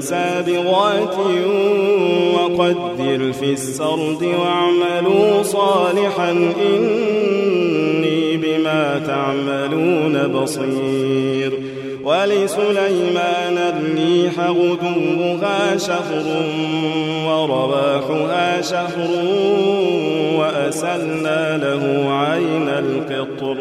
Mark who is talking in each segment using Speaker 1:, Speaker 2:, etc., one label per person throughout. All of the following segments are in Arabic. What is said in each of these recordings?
Speaker 1: سابغات وقدر في السرد واعملوا صالحا إني بما تعملون بصير ولسليمان الريح غدوها شهر ورواحها شهر وأسلنا له عين القطر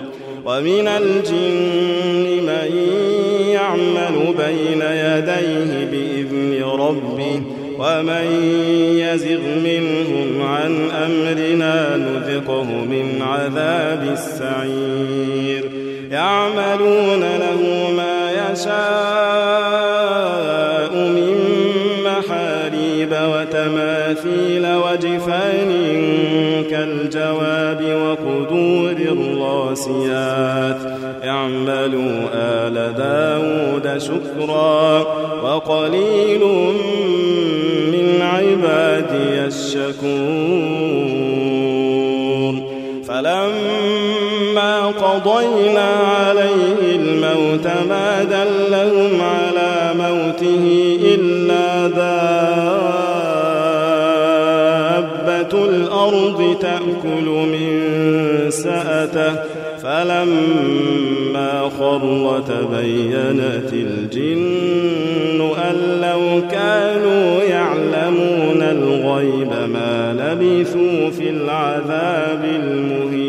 Speaker 1: ومن الجن من يعمل بين يديه بإذن ربه ومن يزغ منهم عن أمرنا نذقه من عذاب السعير. يعملون له ما يشاء من محاريب وتماثيل وجفان كالجواب وقدور الراسيات. اعملوا آل داود شكرا وقليل من عبادي الشكور. فلما قضينا عليه الموت ما دلهم على موته إلا دابة الأرض تأكل من سأته فلما خر تبينت الجن أن لو كانوا يعلمون الغيب ما لبثوا في العذاب المهين.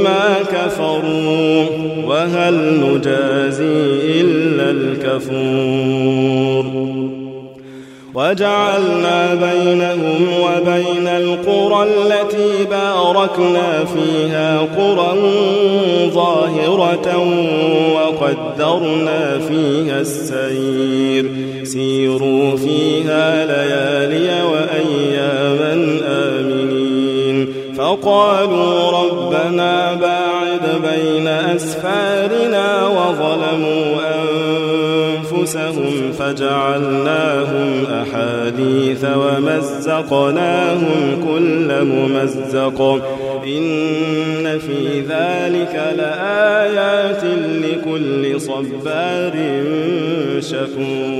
Speaker 1: بما كفروا وهل نجازي إلا الكفور. وجعلنا بينهم وبين القرى التي باركنا فيها قرى ظاهرة وقدرنا فيها السير. أسفارنا وظلموا أنفسهم فجعلناهم أحاديث ومزقناهم كل ممزق. إن في ذلك لآيات لكل صبار شكور.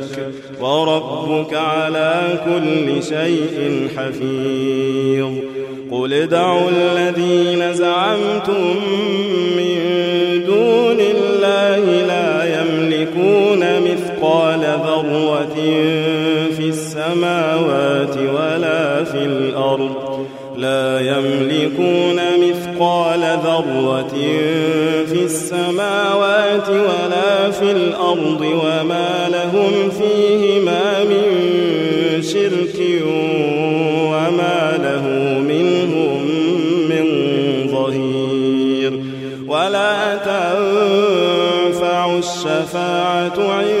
Speaker 1: وربك على كل شيء حفيظ. قل ادعوا الذين زعمتم من دون الله لا يملكون مثقال ذرة في السماوات ولا في الأرض. لا يملكون مثقال ذرة في السماوات ولا في الأرض وما لهم فيهما من شرك وما له منهم من ظهير. ولا تنفع الشفاعة عنده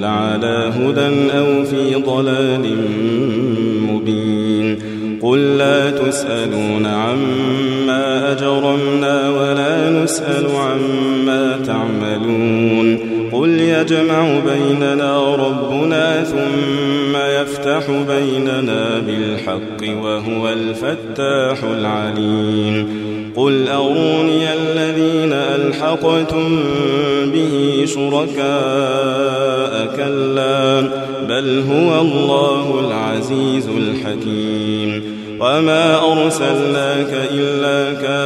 Speaker 1: إياكم لعلى هدى أو في ضلال مبين. قل لا تسألون عما أجرمنا ولا نسأل عما تعملون. قل يجمع بيننا ربنا ثم يفتح بيننا بالحق وهو الفتاح العليم. قل أروني ألحقتم به شركاء كلا بل هو الله العزيز الحكيم وما أرسلناك إلا كافة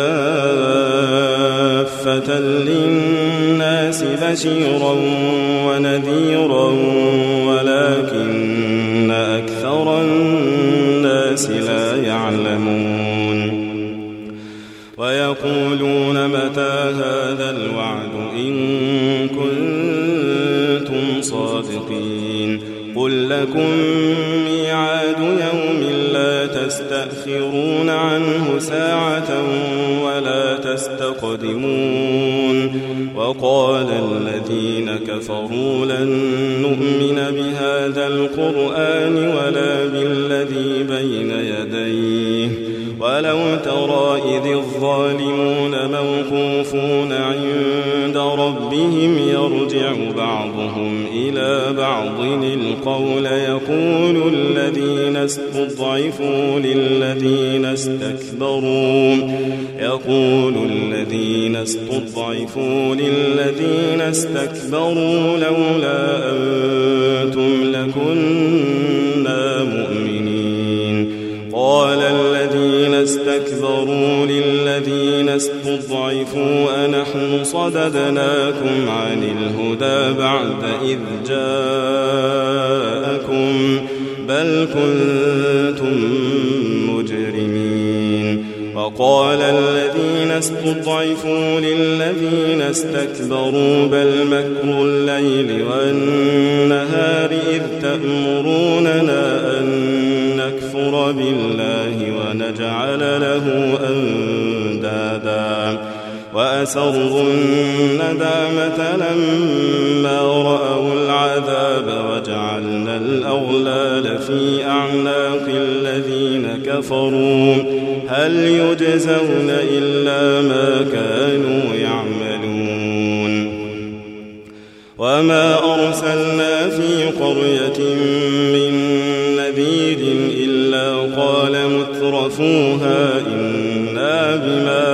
Speaker 1: للناس بشيرا ونذيرا صادقين. قل لكم ميعاد يوم لا تستأخرون عنه ساعة ولا تستقدمون. وقال الذين كفروا لن نؤمن بهذا القرآن ولا بالذي بين يديه. ولو ترى إذ الظالمون موقوفون عند ربهم يرجع بعضهم إلى بعض القول يقول الذين استضعفوا للذين استكبروا. يقول الذين استضعفوا للذين استكبروا لولا أنتم صددناكم عن الهدى بعد إذ جاءكم بل كنتم مجرمين وقال الذين استضعفوا للذين استكبروا بل مكر الليل والنهار إذ تأمروننا وأسروا الندامة لما رأوا العذاب وجعلنا الأغلال في أعناق الذين كفروا. هل يجزون إلا ما كانوا يعملون. وما أرسلنا في قرية من نذير إلا قال مترفوها إنا بما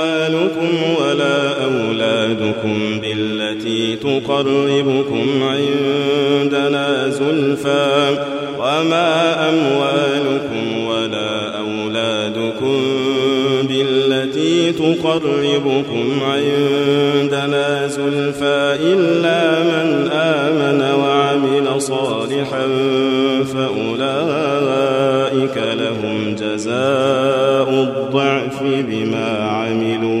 Speaker 1: ولا أولادكم بالتي تقربكم عندنا زلفى وما أموالكم ولا أولادكم بالتي تقربكم عندنا زلفى إلا من آمن وعمل صالحا فأولئك لهم جزاء الضعف بما عملوا.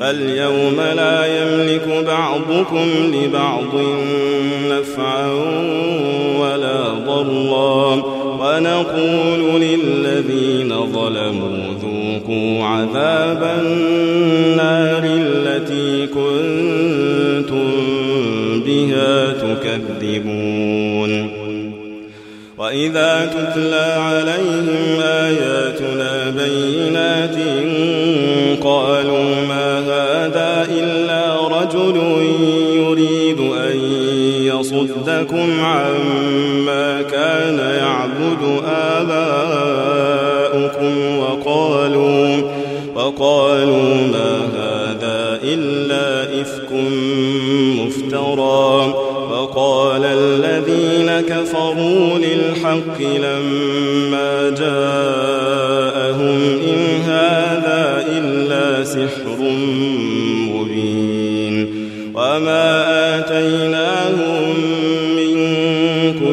Speaker 1: فاليوم لا يملك بعضكم لبعض نفعا ولا ضرا. ونقول للذين ظلموا ذوقوا عذاب النار التي كنتم بها تكذبون. وإذا تتلى عليهم آياتنا بينات إلا رجل يريد أن يصدكم عما كان يعبد آباؤكم وقالوا وقالوا ما هذا إلا إفك مفترى. وقال الذين كفروا للحق لما جاءهم إن هذا إلا سحر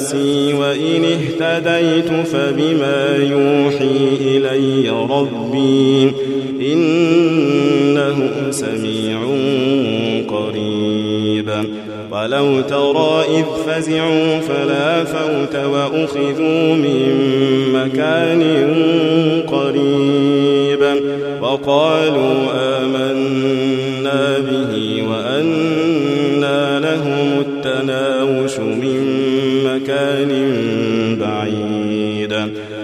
Speaker 1: نفسي وإن اهتديت فبما يوحي إلي ربي. إنه سميع قريب. ولو ترى إذ فزعوا فلا فوت وأخذوا من مكان قريب. وقالوا آمنا